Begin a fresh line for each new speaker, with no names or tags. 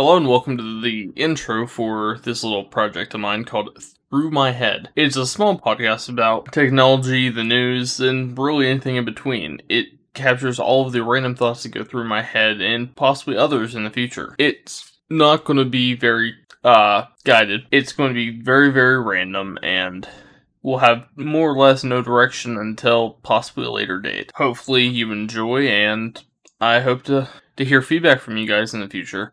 Hello and welcome to the intro for this little project of mine called Through My Head. It's a small podcast about technology, the news, and really anything in between. It captures all of the random thoughts that go through my head and possibly others in the future. It's not going to be very uh guided. It's going to be very very random and will have more or less no direction until possibly a later date. Hopefully you enjoy and I hope to to hear feedback from you guys in the future.